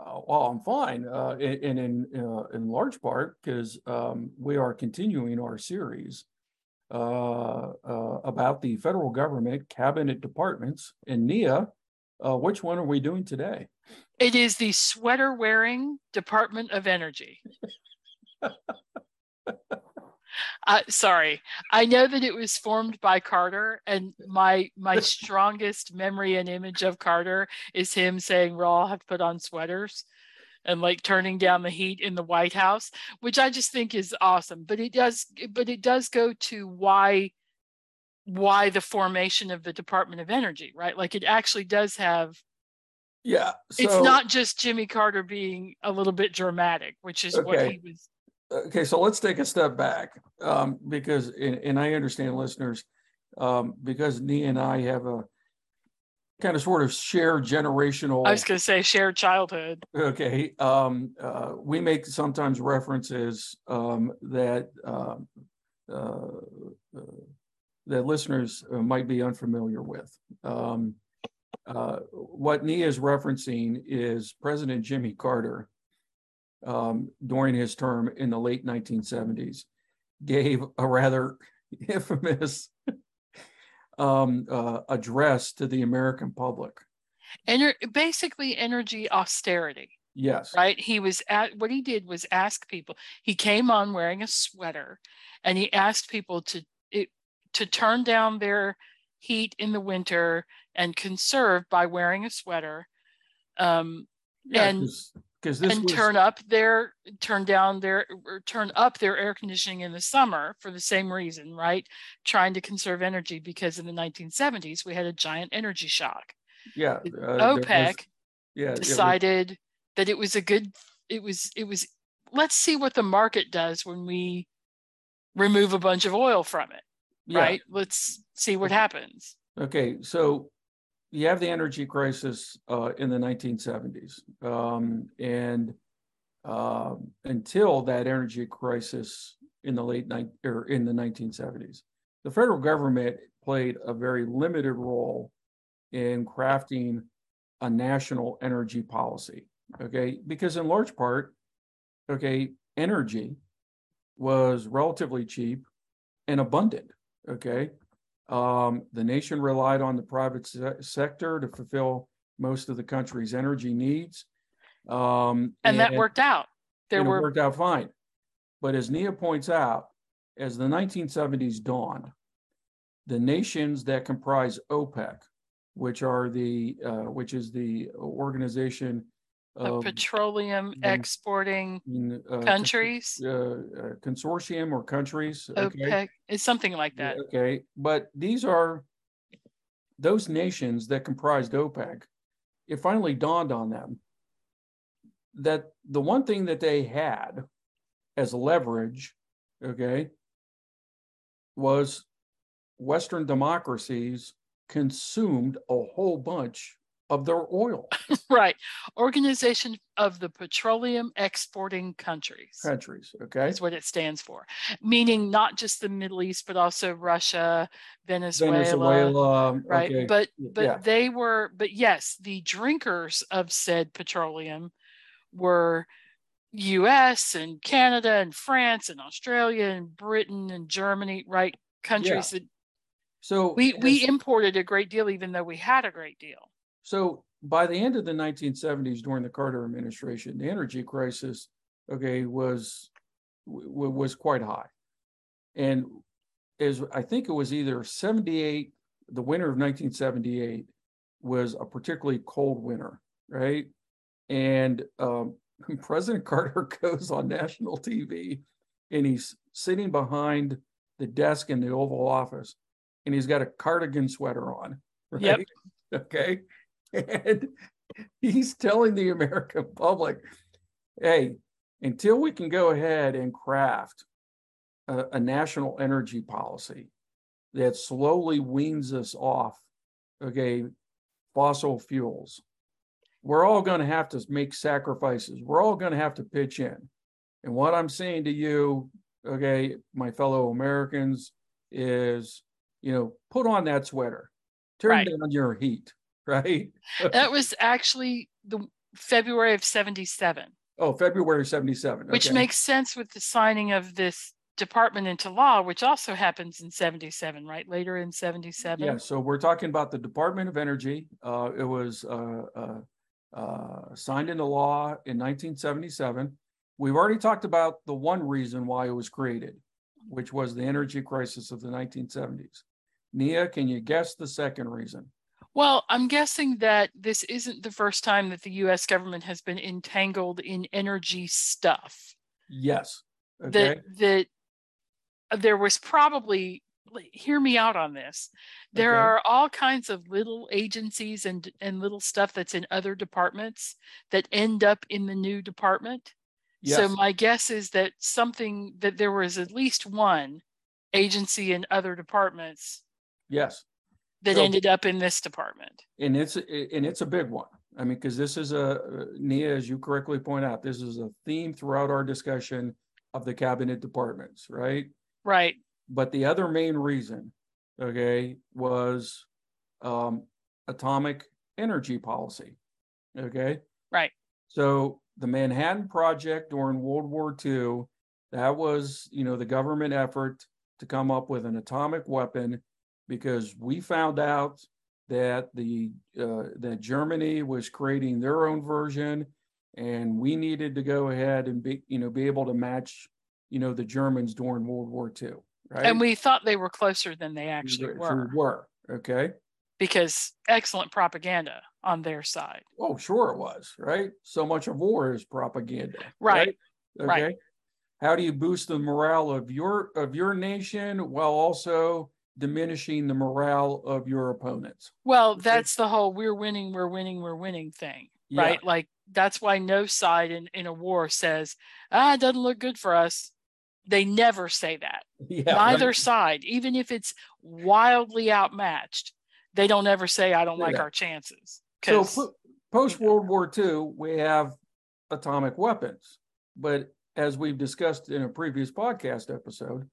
Uh, well, I'm fine, uh, and in uh, in large part because um, we are continuing our series uh, uh, about the federal government cabinet departments. And Nia, uh, which one are we doing today? It is the sweater wearing Department of Energy. Uh, sorry, I know that it was formed by Carter, and my my strongest memory and image of Carter is him saying we'll all have to put on sweaters and like turning down the heat in the White House, which I just think is awesome. But it does, but it does go to why why the formation of the Department of Energy, right? Like it actually does have. Yeah, so, it's not just Jimmy Carter being a little bit dramatic, which is okay. what he was okay, so let's take a step back um, because, and, and, I understand listeners, um, because Nia and I have a kind of sort of shared generational. I was going to say shared childhood. Okay, um, uh, we make sometimes references um, that uh, uh, that listeners uh, might be unfamiliar with. Um, uh, what Nia is referencing is President Jimmy Carter um, during his term in the late 1970s gave a rather infamous um, uh, address to the American public. And basically, energy austerity. Yes. Right. He was at what he did was ask people. He came on wearing a sweater, and he asked people to it, to turn down their heat in the winter and conserve by wearing a sweater. Um, yeah, and because this and was... turn up their turn down their or turn up their air conditioning in the summer for the same reason right? Trying to conserve energy because in the 1970s we had a giant energy shock. Yeah uh, opec was, yeah, decided it was... that it was a good it was it was let's see what the market does when we remove a bunch of oil from it yeah. right? Let's see what happens. Okay so you have the energy crisis uh, in the 1970s, um, and uh, until that energy crisis in the late ni- or in the 1970s, the federal government played a very limited role in crafting a national energy policy. Okay, because in large part, okay, energy was relatively cheap and abundant. Okay, um, the nation relied on the private se- sector to fulfill most of the country's energy needs. Um, and, and, that worked out. There were worked out fine. But as Nia points out, as the 1970s dawned, the nations that comprise OPEC, which are the uh, which is the organization of petroleum exporting uh, countries, uh, uh, consortium or countries. Okay, OPEC. it's something like that. Okay, but these are those nations that comprised OPEC. It finally dawned on them that the one thing that they had as leverage, okay, was Western democracies consumed a whole bunch of their oil. right. Organization of the Petroleum Exporting Countries. Countries, okay. That's what it stands for. Meaning not just the Middle East, but also Russia, Venezuela. Venezuela right. Okay. But but yeah. they were, but yes, the drinkers of said petroleum were US and Canada and France and Australia and Britain and Germany, right? Countries yeah. that so we, we imported a great deal, even though we had a great deal. So by the end of the 1970s, during the Carter administration, the energy crisis, okay, was was quite high, and as I think it was either 78, the winter of 1978 was a particularly cold winter, right? And um, President Carter goes on national TV, and he's sitting behind the desk in the Oval Office, and he's got a cardigan sweater on. Right? Yep. Okay and he's telling the American public, hey, until we can go ahead and craft a, a national energy policy that slowly weans us off, okay, fossil fuels, we're all going to have to make sacrifices. We're all going to have to pitch in. And what I'm saying to you, okay, my fellow Americans, is, you know, put on that sweater, turn Right. down your heat, right? That was actually the February of 77, Oh, February 77. which makes sense with the signing of this department into law, which also happens in 77, right? Later in 77. Yeah, so we're talking about the Department of Energy. Uh, it was, uh, uh, uh, signed into law in nineteen seventy-seven. We've already talked about the one reason why it was created, which was the energy crisis of the nineteen seventies. Nia, can you guess the second reason? Well, I'm guessing that this isn't the first time that the US government has been entangled in energy stuff. Yes, okay, That that uh, there was probably hear me out on this. There Okay. are all kinds of little agencies and and little stuff that's in other departments that end up in the new department. So my guess is that something that there was at least one agency in other departments yes. That So- ended up in this department. And it's, and it's a big one. I mean, because this is a, Nia, as you correctly point out, this is a theme throughout our discussion of the cabinet departments, right? Right. But the other main reason, okay, was um, atomic energy policy. Okay. Right. So the Manhattan Project during World War II, that was, you know, the government effort to come up with an atomic weapon because we found out that the uh, that Germany was creating their own version, and we needed to go ahead and be, you know, be able to match, you know, the Germans during World War II. Right. And we thought they were closer than they actually We were were, okay. because excellent propaganda on their side. Oh, sure it was, right? So much of war is propaganda. Right, Okay. right. How do you boost the morale of your of your nation while also diminishing the morale of your opponents? Well, that's the whole we're winning, we're winning, we're winning thing, Yeah. right? Like that's why no side in, in a war says, ah, it doesn't look good for us. They never say that. Yeah. Neither right. side, even if it's wildly outmatched, they don't ever say, I don't Say like our chances. So 'Cause- post World War II, we have atomic weapons, but as we've discussed in a previous podcast episode,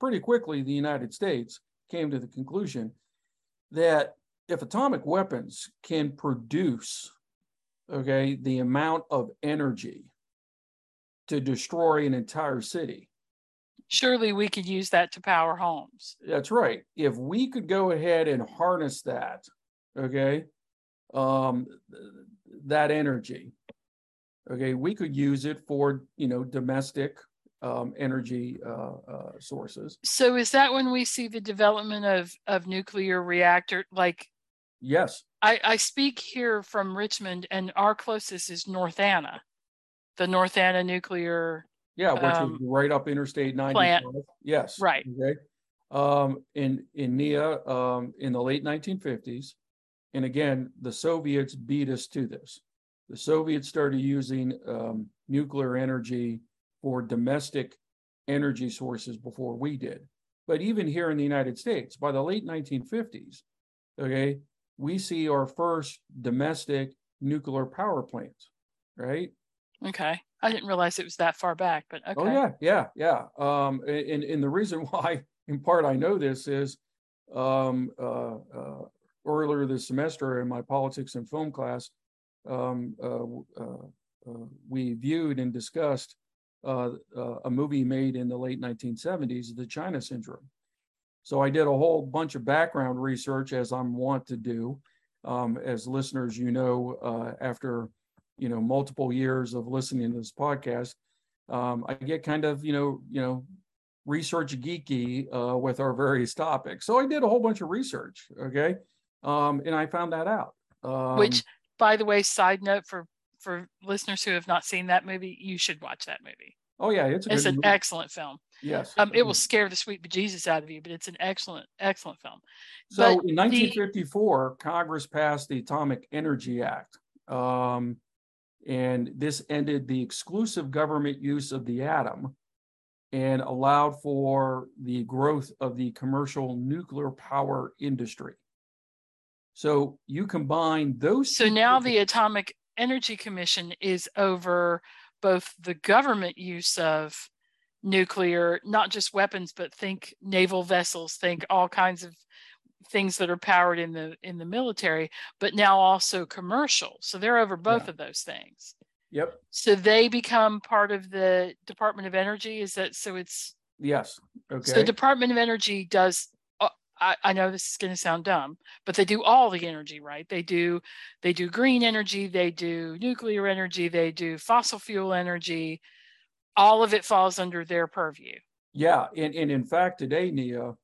pretty quickly the United States came to the conclusion that if atomic weapons can produce, okay, the amount of energy to destroy an entire city, surely we could use that to power homes. that's right. If we could go ahead and harness that, okay, um, that energy, okay, we could use it for, you know, domestic um, energy uh, uh, sources. So is that when we see the development of, of nuclear reactor? Like Yes, I, I speak here from Richmond and our closest is North Anna, the North Anna nuclear. yeah, which Um, is right up Interstate plant. 95. Yes. Right. Okay. Um, in in Nia, um, in the late 1950s, and again, the Soviets beat us to this. The Soviets started using um, nuclear energy for domestic energy sources before we did. But even here in the United States, by the late 1950s, okay, we see our first domestic nuclear power plants, right? Okay. I didn't realize it was that far back, but okay. Oh yeah, yeah, yeah. Um, and and the reason why, in part, I know this is, um, uh, uh, earlier this semester in my politics and film class, um, uh, uh, uh, we viewed and discussed uh, uh, a movie made in the late 1970s, The China Syndrome. So I did a whole bunch of background research, as I'm wont to do. Um, as listeners, you know, uh, after you know multiple years of listening to this podcast, um, I get kind of you know you know research geeky uh, with our various topics. So I did a whole bunch of research, okay, um, and I found that out. Um, Which, by the way, side note for for listeners who have not seen that movie, you should watch that movie. oh yeah, it's a It's an movie. excellent film. yes. Um, it will scare the sweet bejesus out of you, but it's an excellent, excellent film. So but in the- 1954, Congress passed the Atomic Energy Act. Um, And this ended the exclusive government use of the atom and allowed for the growth of the commercial nuclear power industry. So you combine those. So now the Atomic Energy Commission is over both the government use of nuclear, not just weapons, but think naval vessels, think all kinds of things that are powered in the in the military, but now also commercial. So they're over both yeah. of those things. Yep. So they become part of the Department of Energy. Is that so? It's yes. Okay. So Department of Energy does. I, I know this is going to sound dumb, but they do all the energy, right? They do they do green energy, they do nuclear energy, they do fossil fuel energy. All of it falls under their purview. Yeah, and, and in fact, today, Nia,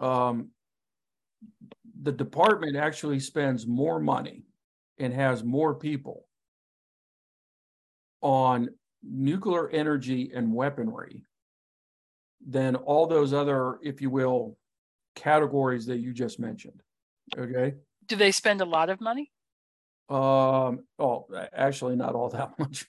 um, the department actually spends more money and has more people on nuclear energy and weaponry than all those other, if you will, categories that you just mentioned. Okay. Do they spend a lot of money? Um, oh, actually, not all that much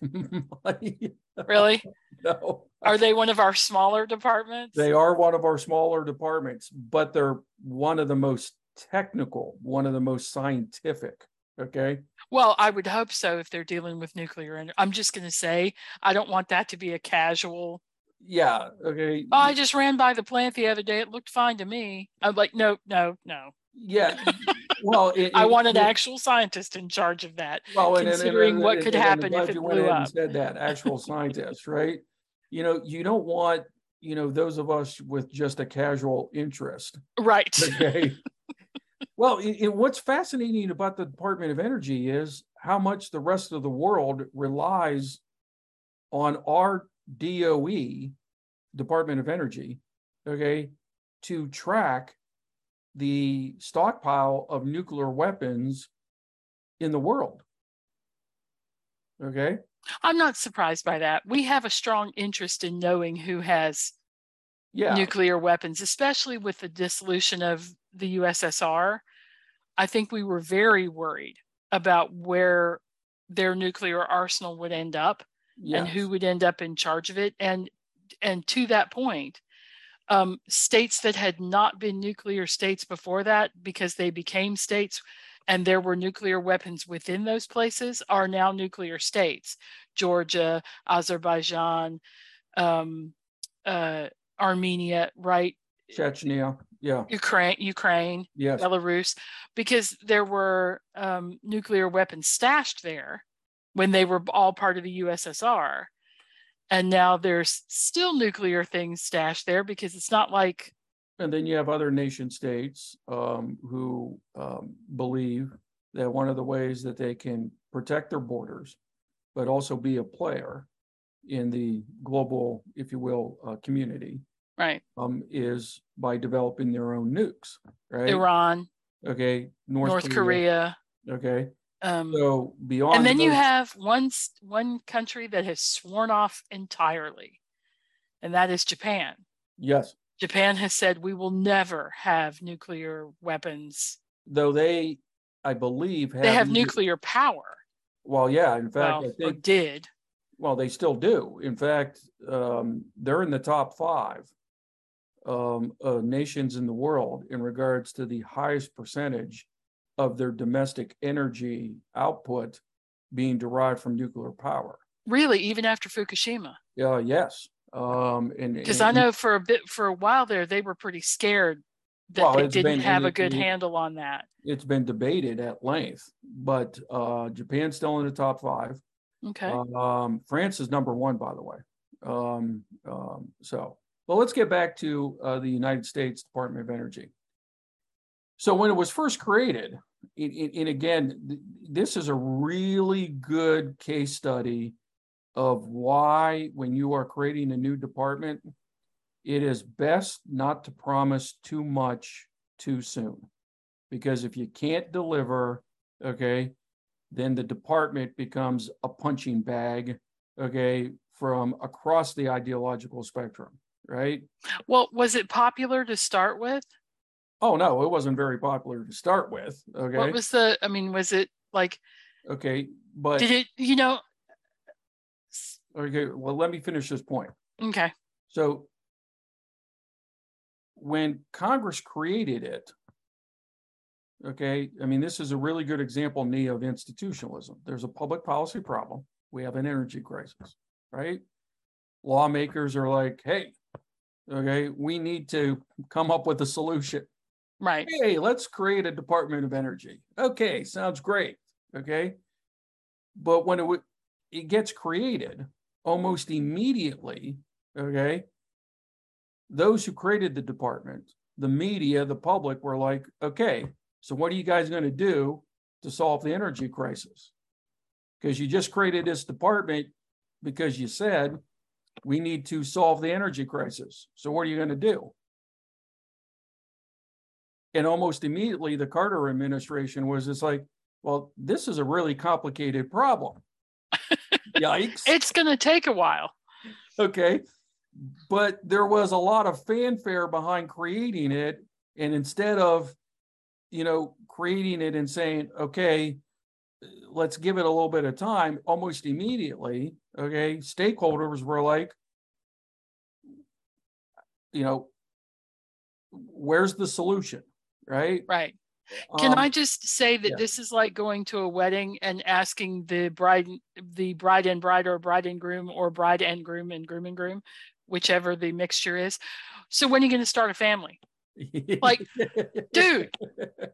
money. Really? no. Are they one of our smaller departments? They are one of our smaller departments, but they're one of the most technical, one of the most scientific. Okay. Well, I would hope so if they're dealing with nuclear. And I'm just going to say, I don't want that to be a casual. Yeah. Okay. Oh, I just ran by the plant the other day. It looked fine to me. I'm like, no, no, no. Yeah. Well, it, I want an it, actual scientist in charge of that. Well, considering and, and, what could happen if it blew up. Said that actual scientist, right? You know, you don't want you know those of us with just a casual interest, right? Okay. Well, it, it, what's fascinating about the Department of Energy is how much the rest of the world relies on our DOE, Department of Energy, okay, to track the stockpile of nuclear weapons in the world. Okay. I'm not surprised by that. We have a strong interest in knowing who has yeah. nuclear weapons, especially with the dissolution of the USSR. I think we were very worried about where their nuclear arsenal would end up yes. and who would end up in charge of it. And and to that point, um, states that had not been nuclear states before that, because they became states and there were nuclear weapons within those places, are now nuclear states. Georgia, Azerbaijan, um, uh, Armenia, right? Chechnya yeah ukraine ukraine yes. belarus because there were um, nuclear weapons stashed there when they were all part of the ussr and now there's still nuclear things stashed there because it's not like and then you have other nation states um, who um, believe that one of the ways that they can protect their borders but also be a player in the global if you will uh, community right. um, is by developing their own nukes right? Iran. Okay north, north korea. korea, okay um, so beyond and then those... you have one one country that has sworn off entirely and that is japan. Yes. Japan has said we will never have nuclear weapons. Though they i believe have they have nuclear power. Well yeah in fact well, i think did. Well they still do. In fact um, they're in the top five um, uh, nations in the world in regards to the highest percentage of their domestic energy output being derived from nuclear power. Really, even after Fukushima? Yeah, uh, yes. Um, and because I know for a bit, for a while there, they were pretty scared that well, they didn't been, have a good handle on that. It's been debated at length, but uh, Japan's still in the top five. Okay. Um, France is number one, by the way. Um, um, so well, let's get back to uh, the United States Department of Energy. So when it was first created, and again, this is a really good case study of why when you are creating a new department, it is best not to promise too much too soon. Because if you can't deliver, okay, then the department becomes a punching bag, okay, from across the ideological spectrum right? Well, was it popular to start with? Oh no, it wasn't very popular to start with. Okay. What was the? I mean, was it like? Okay, but Did it, you know, okay, well, let me finish this point. okay, So when Congress created it, okay, I mean, this is a really good example, Nee, of institutionalism. There's a public policy problem. We have an energy crisis, right? Lawmakers are like, hey, okay, we need to come up with a solution. Right, Hey, let's create a Department of Energy. Okay, sounds great. Okay. But when it would, it gets created almost immediately, okay, those who created the department, the media, the public were like, okay, so what are you guys going to do to solve the energy crisis? Because you just created this department because you said we need to solve the energy crisis. So what are you going to do? And almost immediately, the Carter administration was just like, well, this is a really complicated problem. Yikes. it's going to take a while. Okay. But there was a lot of fanfare behind creating it. And instead of, you know, creating it and saying, okay, let's give it a little bit of time, almost immediately, okay, stakeholders were like, you know, where's the solution? Right. Right. Can Um, I just say that yeah. this is like going to a wedding and asking the bride, the bride and bride or bride and groom or bride and groom and groom and groom, whichever the mixture is. So when are you going to start a family? like, dude,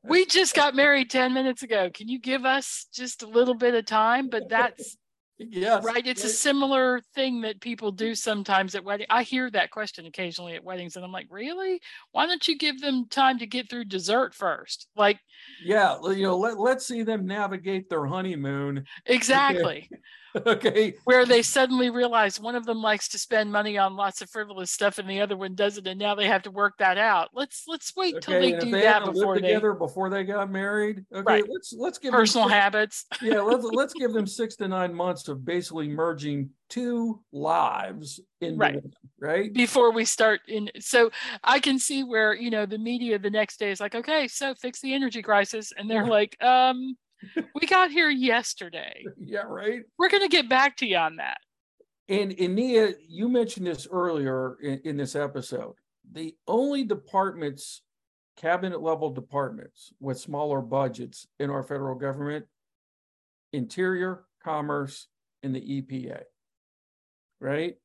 We just got married 10 minutes ago. Can you give us just a little bit of time? But that's yes, right. It's a similar thing that people do sometimes at wedding. I hear that question occasionally at weddings, and I'm like, really? Why don't you give them time to get through dessert first? Like, Yeah, you know, let, let's see them navigate their honeymoon. exactly. Okay. Where they suddenly realize one of them likes to spend money on lots of frivolous stuff and the other one doesn't, and now they have to work that out. Let's let's wait till Okay. they And do they that before they together before they got married, okay, Right. let's let's give them personal six- habits. Yeah, let's let's give them six to nine months of basically merging two lives in Right. one, right? before we start in so i can see where you know the media the next day is like okay so fix the energy crisis and they're like um we got here yesterday Yeah, right. we're going to get back to you on that And and Nia, you mentioned this earlier in, in this episode. The only departments, cabinet level departments with smaller budgets in our federal government, Interior, Commerce, and the EPA. Right?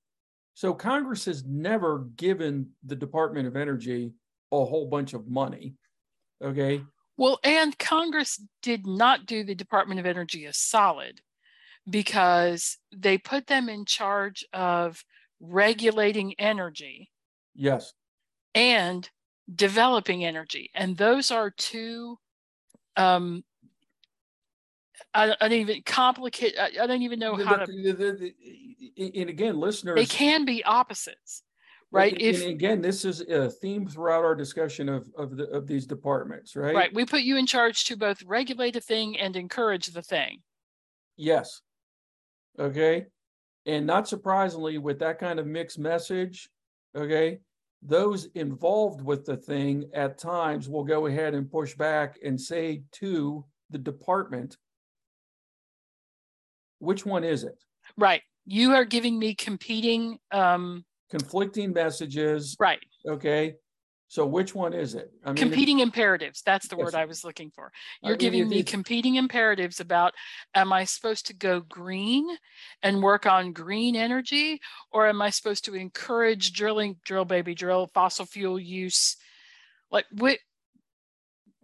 So Congress has never given the Department of Energy a whole bunch of money. Okay. well and congress did not do the department of energy a solid because they put them in charge of regulating energy Yes. and developing energy and those are two um I, I don't even complicate I, I don't even know The- how the- to the- and again, listeners. they can be opposites right And- if and again, this is a theme throughout our discussion of of the of these departments, right? right we put you in charge to both regulate a thing and encourage the thing Yes. Okay. And not surprisingly, with that kind of mixed message, okay, those involved with the thing at times will go ahead and push back and say to the department, which one is it? right. You are giving me competing um Conflicting messages, right. Okay? So which one is it? I mean, it- competing imperatives. That's the word i was looking for. You're mean, giving it- me competing imperatives about am i supposed to go green and work on green energy? Or am i supposed to encourage drilling drill baby drill fossil fuel use? Like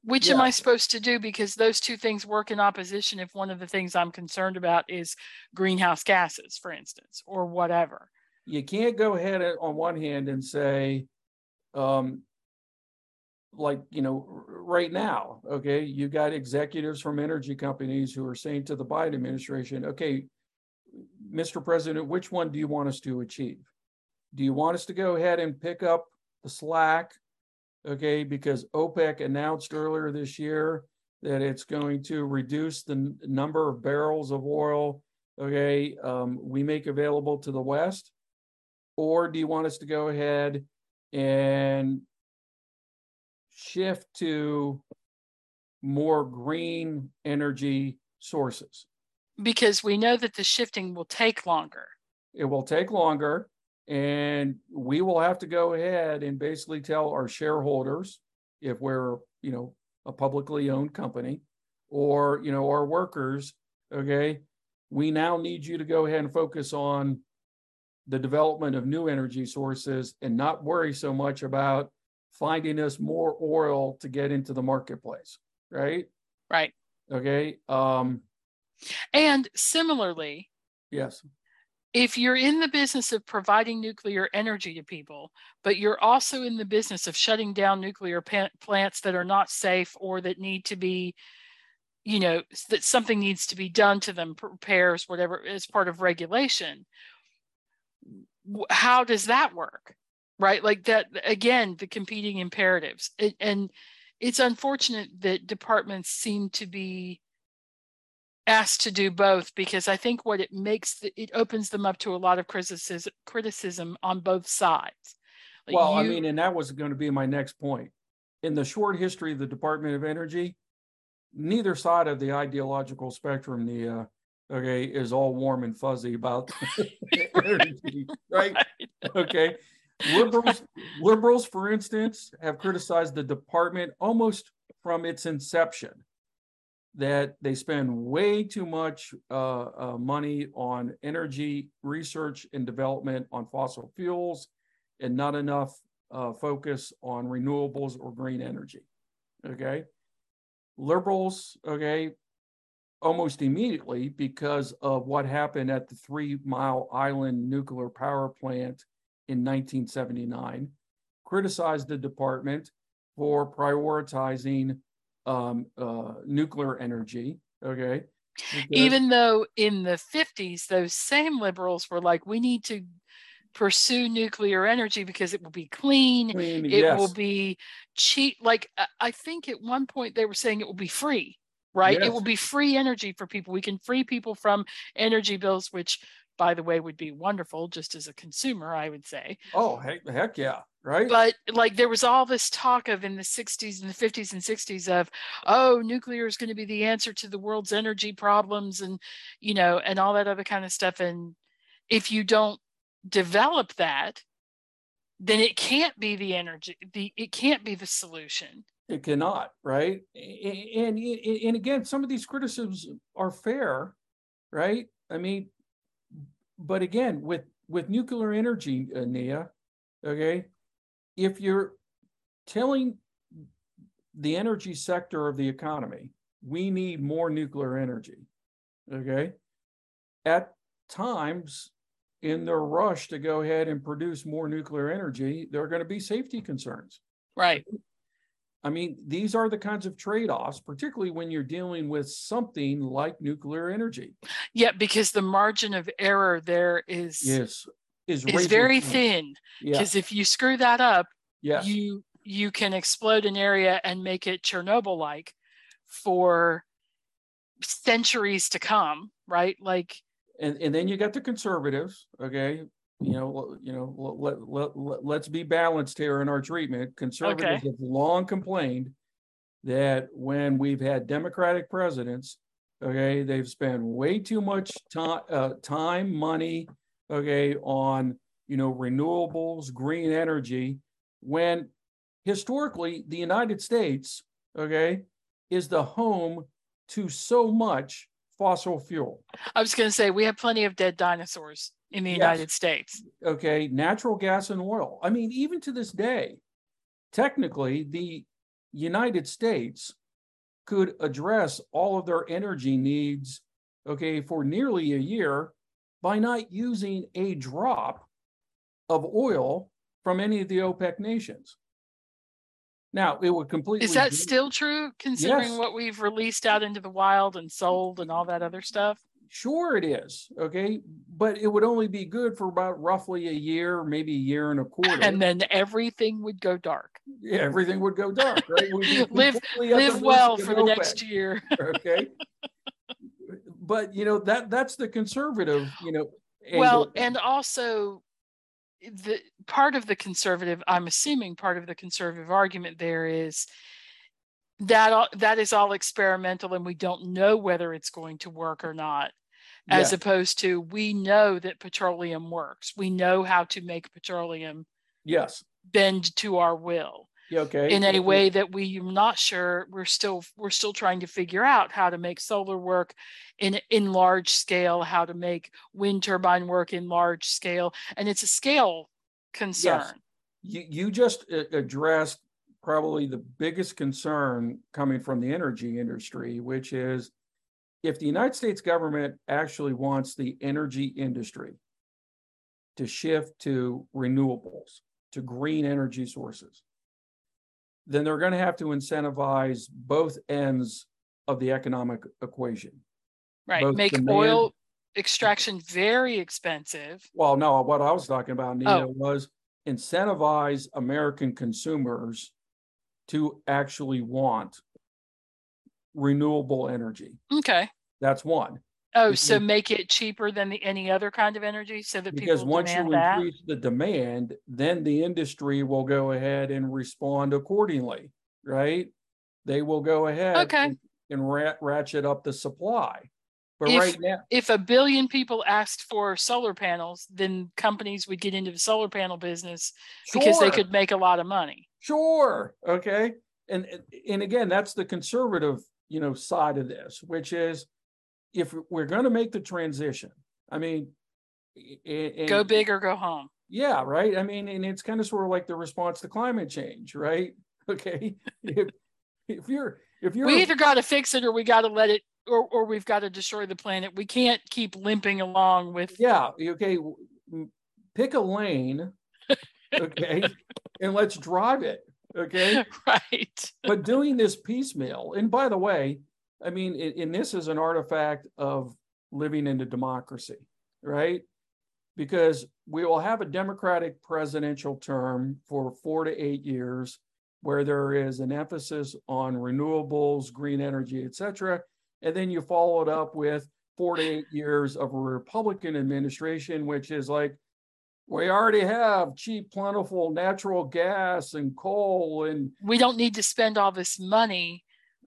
which which am i supposed to do because those two things work in opposition if one of the things i'm concerned about is greenhouse gases for instance or whatever you can't go ahead on one hand and say, um, like, you know, right now, okay, you got executives from energy companies who are saying to the Biden administration, okay, Mr. President, which one do you want us to achieve? Do you want us to go ahead and pick up the slack? Okay, because OPEC announced earlier this year that it's going to reduce the n- number of barrels of oil, okay, um, we make available to the West? Or do you want us to go ahead and shift to more green energy sources? because we know that the shifting will take longer. It will take longer. And we will have to go ahead and basically tell our shareholders if we're, you know, a publicly owned company or, you know, our workers, okay, we now need you to go ahead and focus on the development of new energy sources and not worry so much about finding us more oil to get into the marketplace, right? Right. Okay. Um, and similarly, yes. If you're in the business of providing nuclear energy to people, but you're also in the business of shutting down nuclear plants that are not safe or that need to be, you know, that something needs to be done to them, repairs, whatever, as part of regulation, how does that work? Right? Like that, again, the competing imperatives. And it's unfortunate that departments seem to be asked to do both because I think what it makes the, it opens them up to a lot of criticism criticism on both sides. Like well, you, I mean, and that was going to be my next point. In the short history of the Department of Energy, neither side of the ideological spectrum, the uh, okay, is all warm and fuzzy about energy, right? right? Okay. Liberals, liberals, for instance, have criticized the department almost from its inception that they spend way too much uh, uh, money on energy research and development on fossil fuels and not enough uh, focus on renewables or green energy. Okay. Liberals, okay, almost immediately because of what happened at the Three Mile Island nuclear power plant in 1979, criticized the department for prioritizing um, uh, nuclear energy. Okay. Because, Even though in the 50s, those same liberals were like, we need to pursue nuclear energy because it will be clean, clean it yes. will be cheap. Like, I think at one point they were saying it will be free, right? Yes. It will be free energy for people. We can free people from energy bills, which by the way, would be wonderful just as a consumer, I would say. Oh, heck, heck yeah. Right. But like there was all this talk of in the 60s and the 50s and 60s of, oh, nuclear is going to be the answer to the world's energy problems and, you know, and all that other kind of stuff. And if you don't develop that, then it can't be the energy, the it can't be the solution. It cannot, right? And, and, and again, some of these criticisms are fair, right? I mean, but again, with with nuclear energy, uh, Nia, okay, if you're telling the energy sector of the economy, we need more nuclear energy, okay, at times in their rush to go ahead and produce more nuclear energy, there are going to be safety concerns. Right. I mean, these are the kinds of trade offs, particularly when you're dealing with something like nuclear energy. Yeah, because the margin of error there is yes is, is very thin. Because yeah. if you screw that up, yes. you you can explode an area and make it Chernobyl like for centuries to come, right? Like and and then you got the conservatives, okay, you know, you know, let, let, let, let's be balanced here in our treatment. Conservatives okay. have long complained that when we've had Democratic presidents, okay, they've spent way too much time, uh, time, money, okay, on you know renewables, green energy, when historically the United States, okay, is the home to so much fossil fuel. I was going to say we have plenty of dead dinosaurs in the yes. United States. Okay, natural gas and oil. I mean, even to this day, technically, the United States could address all of their energy needs, okay, for nearly a year by not using a drop of oil from any of the OPEC nations. Now, it would completely. Is that still true, considering yes. what we've released out into the wild and sold and all that other stuff? Sure, it is. Okay. But it would only be good for about roughly a year, maybe a year and a quarter. And then everything would go dark. Yeah, everything would go dark, right? live live well for the OPEC. next year. okay. But you know, that that's the conservative, you know. Well, and also the part of the conservative, I'm assuming part of the conservative argument there is that that is all experimental and we don't know whether it's going to work or not as Yeah. opposed to we know that petroleum works. We know how to make petroleum Yes. bend to our will okay. in any way that we are not sure we're still we're still trying to figure out how to make solar work in in large scale how to make wind turbine work in large scale and it's a scale concern Yes. You, you just uh, addressed probably the biggest concern coming from the energy industry, which is if the United States government actually wants the energy industry to shift to renewables, to green energy sources, then they're going to have to incentivize both ends of the economic equation. right both make demand- oil extraction very expensive Well, no, what I was talking about, Nina, Oh. was incentivize American consumers to actually want renewable energy. okay That's one. Oh so make it cheaper than the any other kind of energy so that Because people once you that increase the demand, then the industry will go ahead and respond accordingly, right? They will go ahead Okay. and- and rat, ratchet up the supply. But If- right now, if a billion people asked for solar panels then companies would get into the solar panel business because they could make a lot of money Sure. Okay. And- and again, that's the conservative, you know, side of this, which is if we're going to make the transition, I mean, a- a- go big or go home Yeah, right. I mean, and it's kind of sort of like the response to climate change, right? Okay. If, if you're if you're we either got to fix it or we got to let it or, or we've got to destroy the planet we can't keep limping along with yeah, okay, pick a lane, okay, and let's drive it. Okay. right but doing this piecemeal, and by the way, I mean, and, and this is an artifact of living in a democracy, right? Because we will have a democratic presidential term for four to eight years where there is an emphasis on renewables, green energy, et cetera. And then you follow it up with four to eight years of a Republican administration, which is like, we already have cheap, plentiful natural gas and coal and we don't need to spend all this money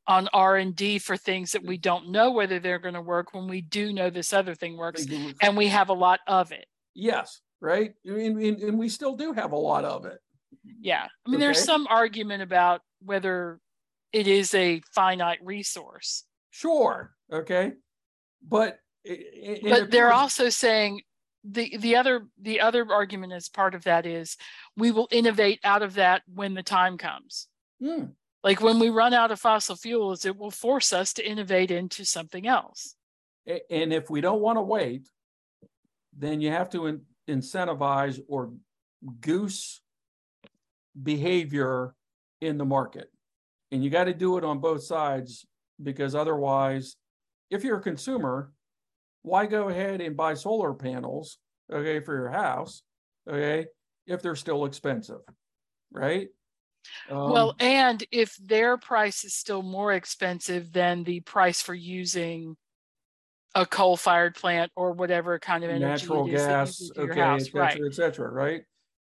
on r&d for things that we don't know whether they're going to work when we do know this other thing works and we have a lot of it Yes, right. And, and, and we still do have a lot of it. yeah i mean there's some argument about whether it is a finite resource Sure. Okay. But i- i- but they're also saying the the other the other argument as part of that is we will innovate out of that when the time comes Hmm, like when we run out of fossil fuels it will force us to innovate into something else and if we don't want to wait, then you have to in- incentivize or goose behavior in the market. And you got to do it on both sides because otherwise, if you're a consumer, why go ahead and buy solar panels, okay, for your house, okay, if they're still expensive, right? Well Um, and if their price is still more expensive than the price for using a coal-fired plant or whatever kind of energy natural it is that you gas, okay, house, et right cetera, et cetera, right?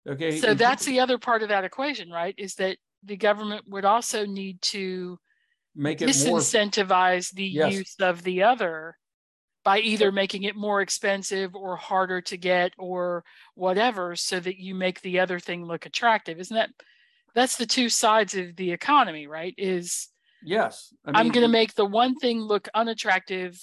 Okay. so that's the other part of that equation right is that the government would also need to make it more, disincentivize the Yes. use of the other by either making it more expensive or harder to get or whatever so that you make the other thing look attractive isn't that that's the two sides of the economy right is yes. I i'm going to make the one thing look unattractive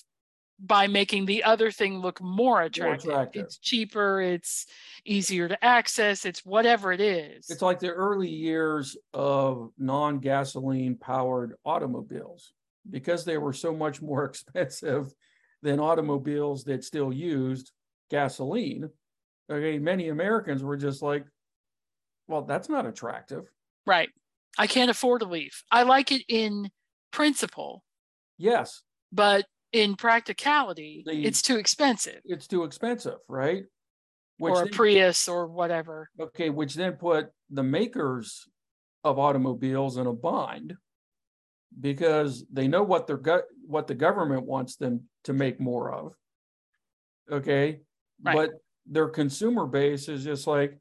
by making the other thing look more attractive. attractive. It's cheaper, it's easier to access, it's whatever it is. It's like the early years of non-gasoline powered automobiles because they were so much more expensive than automobiles that still used gasoline. Okay, many Americans were just like, well, that's not attractive. Right. I can't afford to leave. I like it in principle, Yes, but in practicality, The- it's too expensive. it's too expensive, right? Which or a then- Prius or whatever. Okay, which then put the makers of automobiles in a bind because they know what their gut what the government wants them to make more of. Okay, Right. but their consumer base is just like,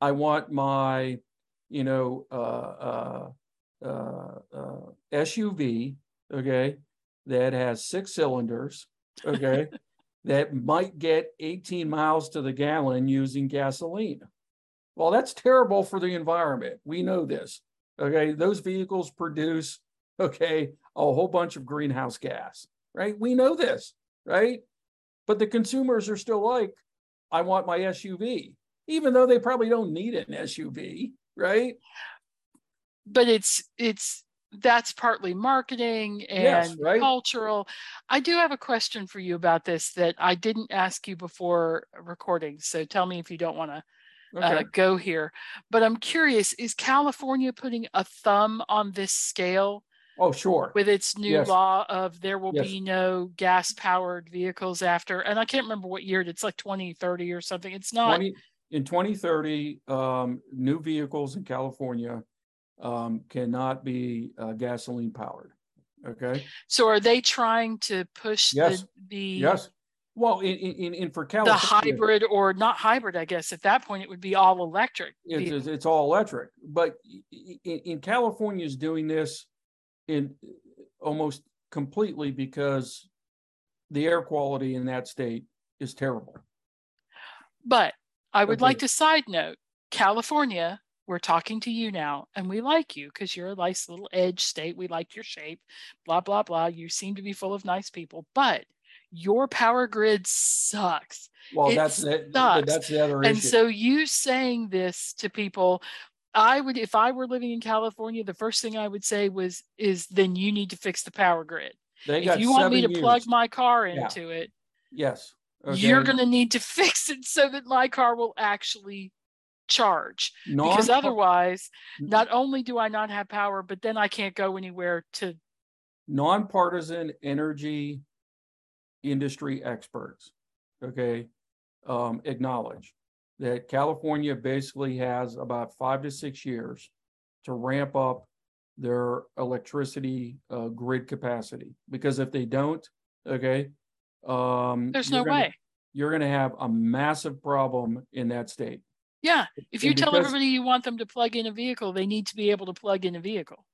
I want my, you know, uh, uh, uh, uh, SUV, okay, that has six cylinders, okay, that might get 18 miles to the gallon using gasoline. Well, that's terrible for the environment. We know this. Okay. Those vehicles produce, okay, a whole bunch of greenhouse gas, right? We know this, right? But the consumers are still like, I want my SUV, even though they probably don't need an SUV, right? But it's, it's, that's partly marketing and Yes, right. cultural. I do have a question for you about this that I didn't ask you before recording. So tell me if you don't want to uh, go here. But I'm curious, is California putting a thumb on this scale Oh, sure. with its new Yes. law of there will Yes. be no gas powered vehicles after? And I can't remember what year, it's like 2030 or something. It's not, 20, in 2030, um, new vehicles in California um, cannot be uh, gasoline powered. Okay. so are they trying to push Yes. the, the, Yes. Well, in, in, in for the California, hybrid or not hybrid, I guess at that point it would be all electric. it's, it's, it's all electric. But in, in California is doing this in almost completely because the air quality in that state is terrible. But I would like to side note California, we're talking to you now, and we like you because you're a nice little edge state. We like your shape, blah, blah, blah. You seem to be full of nice people, but your power grid sucks. Well, It that's the, sucks. that's the other And issue. so you saying this to people, I would, if I were living in California, the first thing I would say was, is then you need to fix the power grid. they If you want me to seven plug my car Yeah. into it, yes. You're going to need to fix it so that my car will actually charge because otherwise not only do i not have power but then i can't go anywhere to nonpartisan energy industry experts, okay, um, acknowledge that California basically has about five to six years to ramp up their electricity uh, grid capacity. Because if they don't, okay, um, there's no gonna- way You're going to have a massive problem in that state. yeah if you And tell because- everybody you want them to plug in a vehicle they need to be able to plug in a vehicle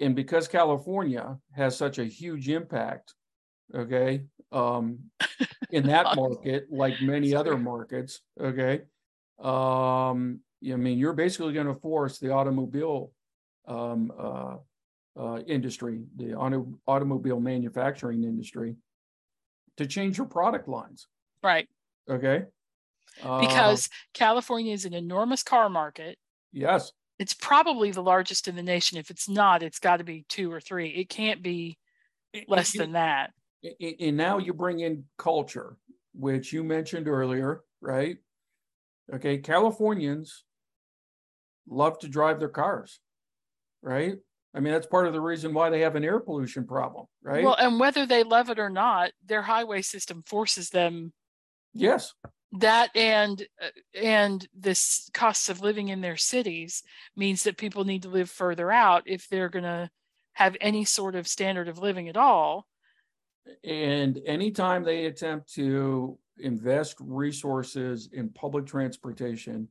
and because California has such a huge impact, okay, um, in that market, like many other markets, okay, um, I mean, you're basically going to force the automobile um, uh, uh, industry, the auto, automobile manufacturing industry, to change your product lines, right. Okay? Uh, because california is an enormous car market. Yes, it's probably the largest in the nation. If it's not it's got to be two or three. It can't be less you- than that. And now you bring in culture, which you mentioned earlier, right? Okay, Californians love to drive their cars, right? I mean, that's part of the reason why they have an air pollution problem, right? well and whether they love it or not their highway system forces them yes, that and uh, and this costs of living in their cities means that people need to live further out if they're going to have any sort of standard of living at all and anytime they attempt to invest resources in public transportation,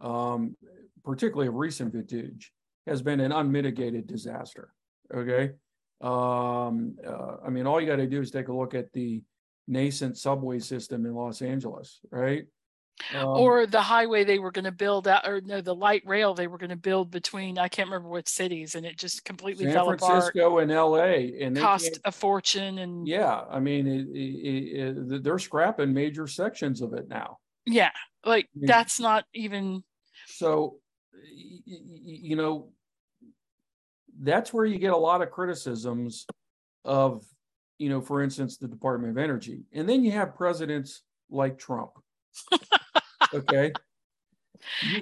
um, particularly of recent vintage, has been an unmitigated disaster. Okay. Um, uh, I mean, all you got to do is take a look at the nascent subway system in Los Angeles, right? Um, or the highway they were going to build out or no the light rail they were going to build between i can't remember what cities and it just completely San fell apart Francisco and LA, and cost a fortune and yeah, I mean, it, it, it, they're scrapping major sections of it now. Yeah, like mean- that's not even So, you know, that's where you get a lot of criticisms of, you know, for instance, the Department of Energy. And then you have presidents like Trump. Okay.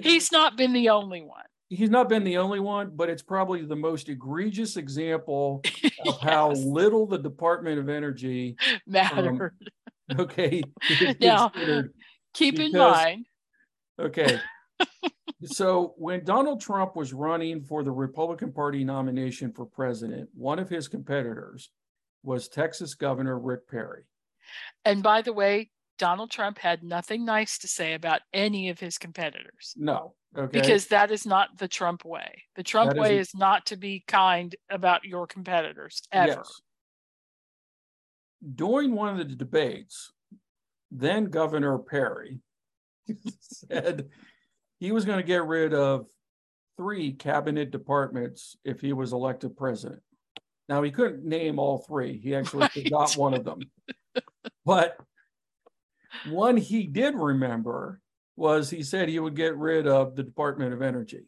He's not been the only one He's not been the only one, but it's probably the most egregious example of how little the Department of Energy, um, matter okay, is Now, considered keep in mind Okay. So when Donald Trump was running for the Republican Party nomination for president, one of his competitors was Texas Governor Rick Perry. and by the way donald trump had nothing nice to say about any of his competitors No. Okay. because that is not the Trump way. The Trump That way isn't- is not to be kind about your competitors ever. Yes. During one of the debates, then Governor Perry said he was going to get rid of three cabinet departments if he was elected president. Now he couldn't name all three. He actually right. forgot one of them. But one he did remember was he said he would get rid of the Department of Energy.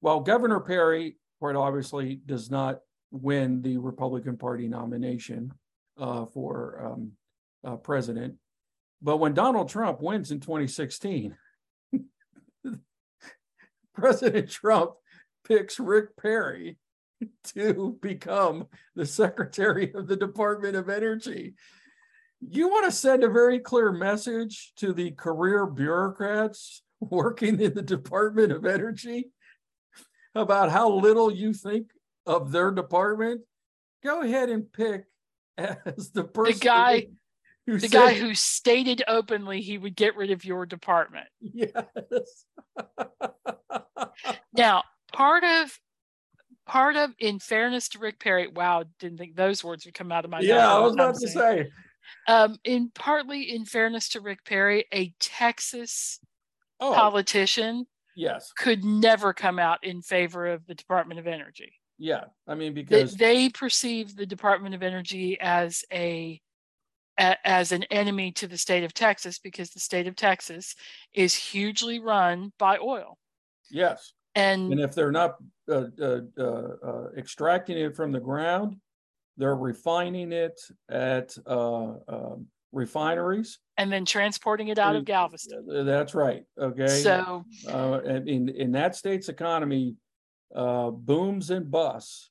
Well, Governor Perry, quite obviously, does not win the Republican Party nomination uh, for um, uh, president. But when Donald Trump wins in 2016, President Trump picks Rick Perry to become the Secretary of the Department of Energy. You want to send a very clear message to the career bureaucrats working in the Department of Energy about how little you think of their department? Go ahead and pick as the person. The guy who the said, guy who stated openly he would get rid of your department. Yes. now, part of part of in fairness to Rick Perry, wow, didn't think those words would come out of my mouth. Yeah, I was about to say. Um, in partly in fairness to Rick Perry, a Texas oh, politician yes could never come out in favor of the Department of Energy. Yeah, I mean because they, they perceive the Department of Energy as a as an enemy to the state of Texas because the state of Texas is hugely run by oil. Yes. And, and if they're not uh, uh, uh, uh extracting it from the ground, they're refining it at uh, um, refineries and then transporting it out of Galveston. That's right. Okay. So, uh, in in that state's economy, booms and busts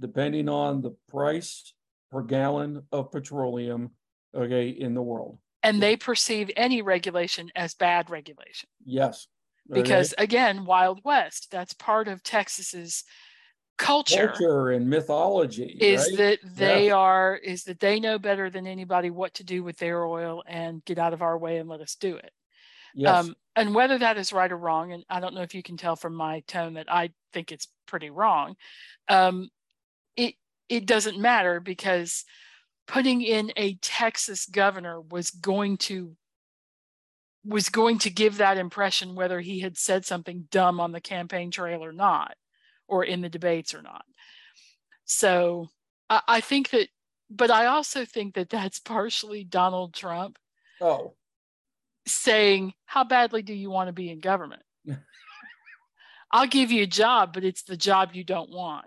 depending on the price per gallon of petroleum okay, in the world. And they perceive any regulation as bad regulation. Yes. Okay. Because again, Wild West, that's part of Texas's culture, culture and mythology is right? that they yeah. are is that they know better than anybody what to do with their oil and get out of our way and let us do it. Yes. Um, and whether that is right or wrong, and I don't know if you can tell from my tone that I think it's pretty wrong. Um, it it doesn't matter because putting in a Texas governor was going to was going to give that impression whether he had said something dumb on the campaign trail or not or in the debates or not. So I, I think that but i also think that that's partially donald trump oh. saying how badly do you want to be in government? I'll give you a job but it's the job you don't want.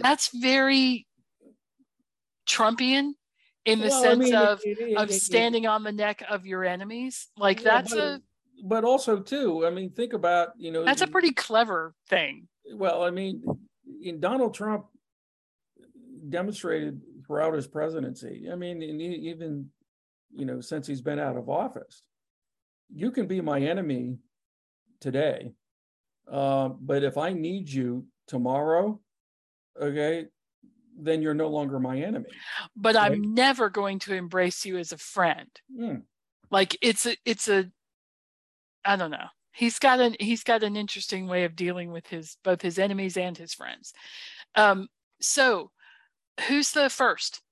That's very Trumpian in the well, sense I mean, of it, it, of it, standing on the neck of your enemies. Like yeah, that's but, a but also too, I mean, think about, you know, that's a pretty clever thing. Well, I mean, in Donald Trump demonstrated throughout his presidency. I mean, even you know, since he's been out of office, you can be my enemy today, uh, but if I need you tomorrow, okay, then you're no longer my enemy. But right? I'm never going to embrace you as a friend. Mm. Like it's a it's a I don't know. He's got an he's got an interesting way of dealing with his both his enemies and his friends. Um, so who's the first?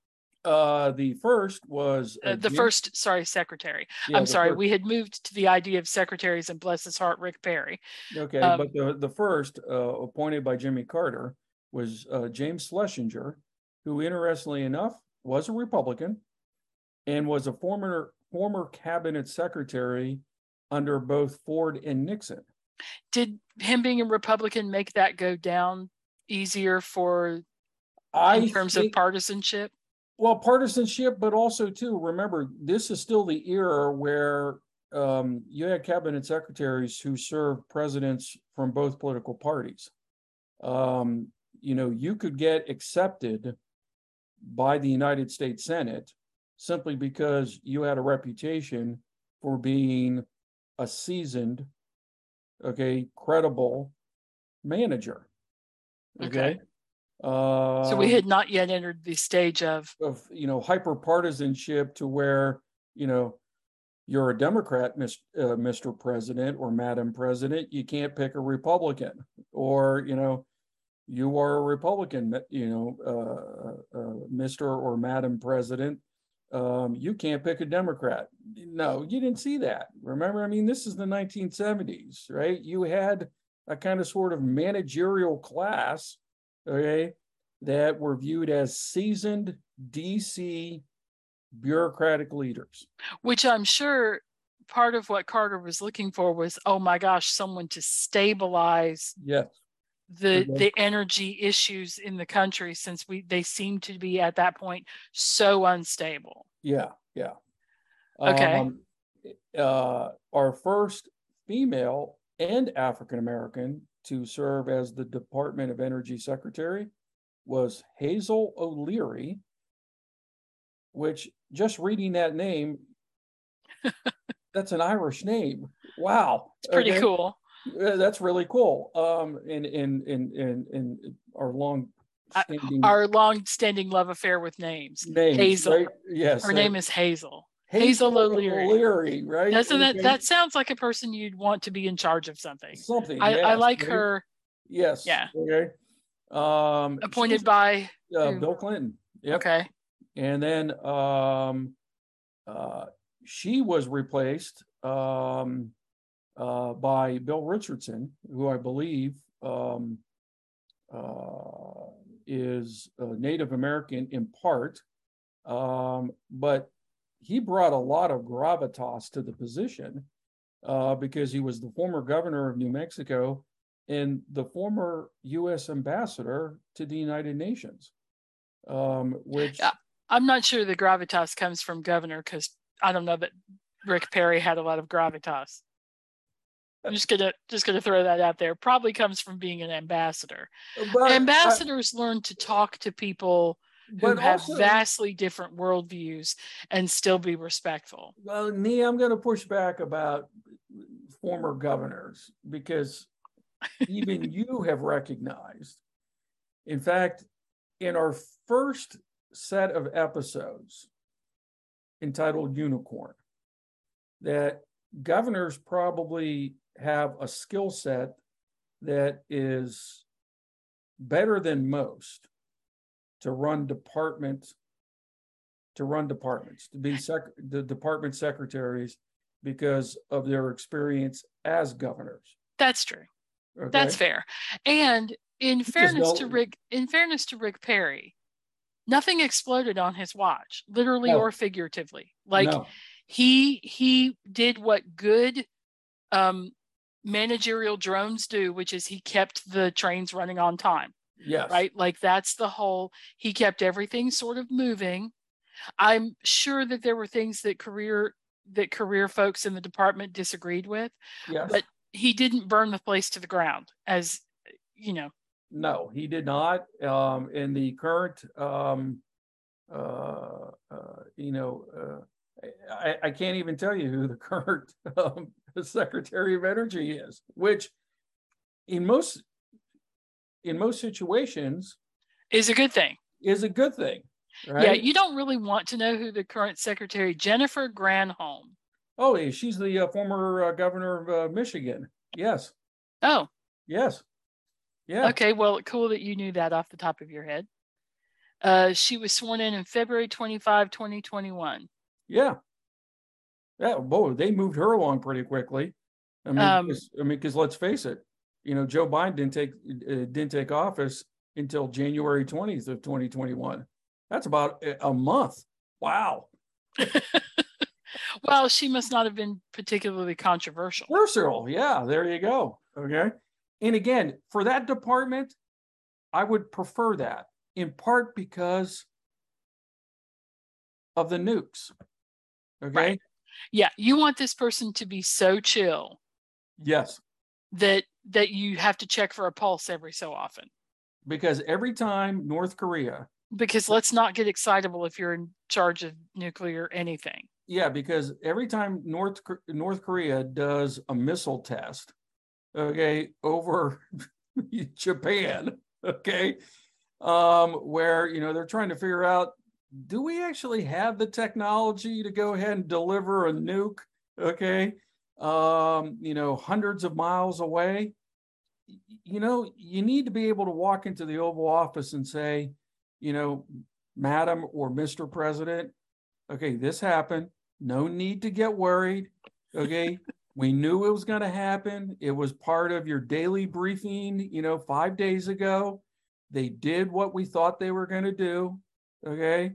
Uh, the first was uh, the first. Sorry, secretary. Yeah, I'm sorry. First. We had moved to the idea of secretaries, and bless his heart, Rick Perry. Okay, um, but the the first uh, appointed by Jimmy Carter was uh, James Schlesinger, who, interestingly enough, was a Republican and was a former former cabinet secretary under both Ford and Nixon. Did him being a Republican make that go down easier for I in terms think, of partisanship? Well, partisanship, but also too, remember, this is still the era where um, you had cabinet secretaries who served presidents from both political parties. Um, you know, you could get accepted by the United States Senate simply because you had a reputation for being a seasoned, okay, credible manager. Okay. okay. Uh, so we had not yet entered the stage of of you know hyper partisanship to where you know you're a Democrat, Mr. Uh, Mr. President or Madam President, you can't pick a Republican, or you know you are a Republican, you know, uh, uh, Mr. or Madam President, um, you can't pick a Democrat. No, you didn't see that. Remember, I mean, this is the 1970s, right? You had a kind of sort of managerial class, okay, that were viewed as seasoned DC bureaucratic leaders. Which I'm sure part of what Carter was looking for was, oh my gosh, someone to stabilize Yes, the Okay. the energy issues in the country since we they seem to be at that point so unstable. yeah, yeah. Okay. Um, uh, our first female and African American to serve as the Department of Energy Secretary was Hazel O'Leary, which just reading that name, that's an Irish name. Wow. It's pretty Okay. cool. That's really cool. Um, in in in in in our long standing Our long-standing love affair with names. names, Hazel. right? Yes. Her name is Hazel. Hazel O'Leary. O'Leary, right? Doesn't that that sounds like a person you'd want to be in charge of something? something? I, I like right? her Yes. yeah. Okay. Um, appointed by uh. Bill Clinton. Yep. okay. And then um, uh, she was replaced um, uh, by Bill Richardson, who I believe um, uh, is a Native American in part, um, but he brought a lot of gravitas to the position uh, because he was the former governor of New Mexico and the former U.S. ambassador to the United Nations, um, which I'm not sure the gravitas comes from governor because I don't know that Rick Perry had a lot of gravitas. I'm just gonna just gonna throw that out there. Probably comes from being an ambassador. but, Ambassadors learn to talk to people who have also- vastly different worldviews and still be respectful. Well, Nia, I'm going to push back about former governors because even you have recognized, in fact, in our first set of episodes entitled Unicorn, that governors probably have a skill set that is better than most to run departments to run departments to be sec- the department secretaries because of their experience as governors That's true. okay? That's fair. And in fairness to Rick, in fairness to Rick Perry, nothing exploded on his watch, literally No. or figuratively. Like No. he he did what good um managerial drones do, which is he kept the trains running on time, yes right? Like that's the whole he kept everything sort of moving. I'm sure that there were things that career that career folks in the department disagreed with. yes but- He didn't burn the place to the ground as you know, no he did not um in the current um uh, uh you know uh I, I can't even tell you who the current um, secretary of energy is which in most in most situations is a good thing. is a good thing right Yeah, you don't really want to know who the current secretary, Jennifer Granholm. Oh, yeah, she's the uh, former uh, governor of uh, Michigan. Yes, Oh, yes, yeah. okay. Well, cool that you knew that off the top of your head. Uh, she was sworn in in February 25, 2021. Yeah. Yeah, boy, they moved her along pretty quickly. I mean, Um, 'cause- I mean, because let's face it, you know, Joe Biden didn't take uh, didn't take office until January twentieth of twenty twenty one. That's about a a month. Wow, Well, she must not have been particularly controversial. versatile. Yeah, there you go. Okay, and again, for that department, I would prefer that in part because of the nukes. Okay. Right. Yeah, you want this person to be so chill Yes. that that you have to check for a pulse every so often. because every time North Korea, Because let's not get excitable if you're in charge of nuclear anything. yeah, because every time North North Korea does a missile test, okay, over Japan, okay, um, where you know they're trying to figure out, do we actually have the technology to go ahead and deliver a nuke, okay, um, you know, hundreds of miles away? You know, you need to be able to walk into the Oval Office and say, you know, Madam or Mr. President, okay, this happened. No need to get worried. Okay. we knew it was going to happen. It was part of your daily briefing, you know, five days ago. They did what we thought they were going to do. Okay.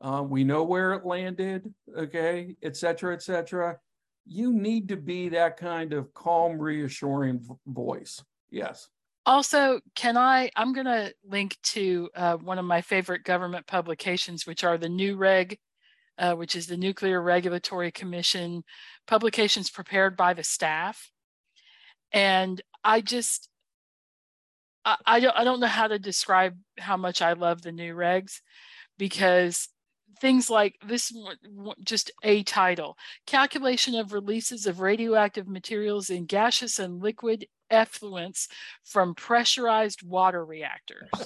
Uh, we know where it landed. Okay. Et cetera, et cetera. You need to be that kind of calm, reassuring voice. Yes. Also, can I? I'm going to link to uh, one of my favorite government publications, which are the NUREG, uh, which is the Nuclear Regulatory Commission publications prepared by the staff. And I just, I, I don't, I don't know how to describe how much I love the NUREGs because things like this just a title calculation of releases of radioactive materials in gaseous and liquid effluents from pressurized water reactors.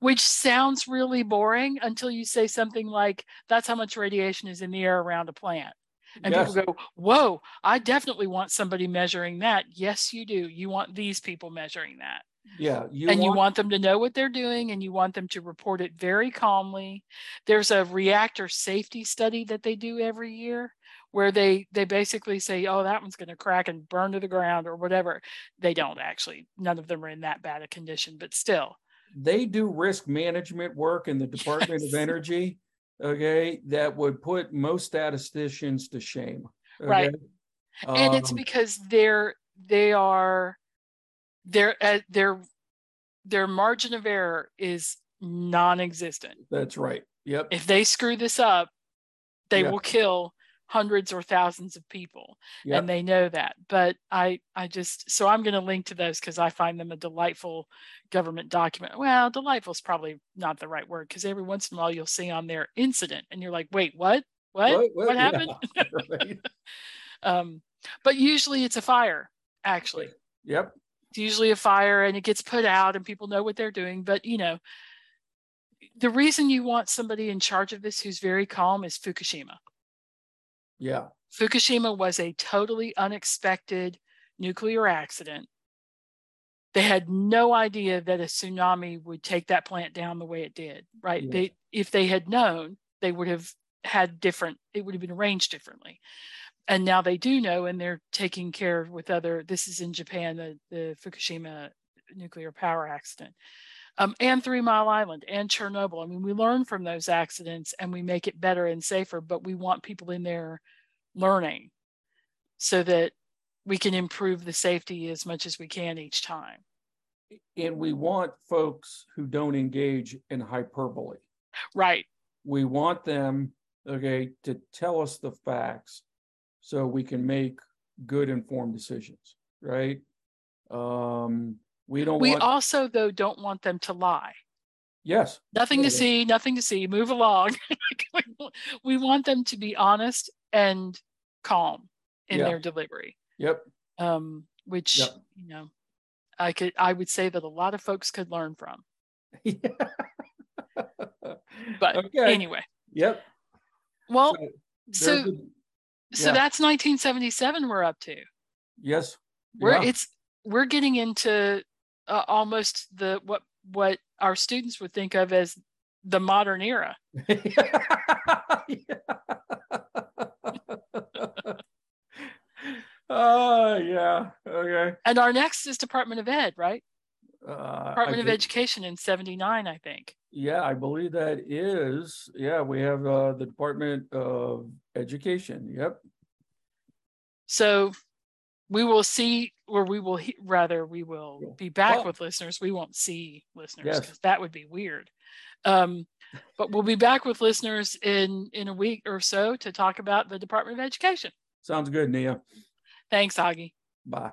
Which sounds really boring until you say something like that's how much radiation is in the air around a plant. And yes. people go whoa i definitely want somebody measuring that. Yes you do. You want these people measuring that yeah you and want- you want them to know what they're doing and you want them to report it very calmly. There's a reactor safety study that they do every year where they they basically say oh that one's going to crack and burn to the ground or whatever. They don't actually. None of them are in that bad a condition but still. They do risk management work in the department yes. of energy okay that would put most statisticians to shame okay? right and um, it's because they're they are their uh, their their margin of error is non-existent. That's right. Yep. If they screw this up, they yep. will kill hundreds or thousands of people yep. and they know that but i i just so i'm going to link to those because i find them a delightful government document well delightful is probably not the right word because every once in a while you'll see on there incident and you're like wait what what what, what, what happened yeah. right. um but usually it's a fire actually yep it's usually a fire and it gets put out and people know what they're doing. But, you know, the reason you want somebody in charge of this who's very calm is Fukushima. Yeah. Fukushima was a totally unexpected nuclear accident. They had no idea that a tsunami would take that plant down the way it did, right? Yeah. They if they had known, they would have had different it would have been arranged differently and now they do know and they're taking care with other this is in japan the, the fukushima nuclear power accident. Um, and three mile island and chernobyl. I mean we learn from those accidents and we make it better and safer but we want people in there learning so that we can improve the safety as much as we can each time. And we want folks who don't engage in hyperbole. Right. We want them okay to tell us the facts so we can make good informed decisions, right? Um, we don't. We want... also, though, don't want them to lie. Yes. Nothing yeah, to see, nothing to see. Move along. we want them to be honest and calm in yeah. their delivery. Yep. Um, which yep. you know, I could, I would say that a lot of folks could learn from. but okay. anyway. Yep. Well, so, so so yeah. that's 1977 we're up to. Yes. We're yeah. it's we're getting into uh, almost the what what our students would think of as the modern era. Oh yeah. Okay. And our next is Department of Ed, right? Uh, Department of Education in 79, I think. Yeah, I believe that is. Yeah, we have uh, the Department of Education. Yep. So we will see, or we will he- rather, we will be back with listeners. We won't see listeners because yes. that would be weird. Um, but we'll be back with listeners in in a week or so to talk about the Department of Education. Sounds good, Nia. Thanks, Augie. Bye.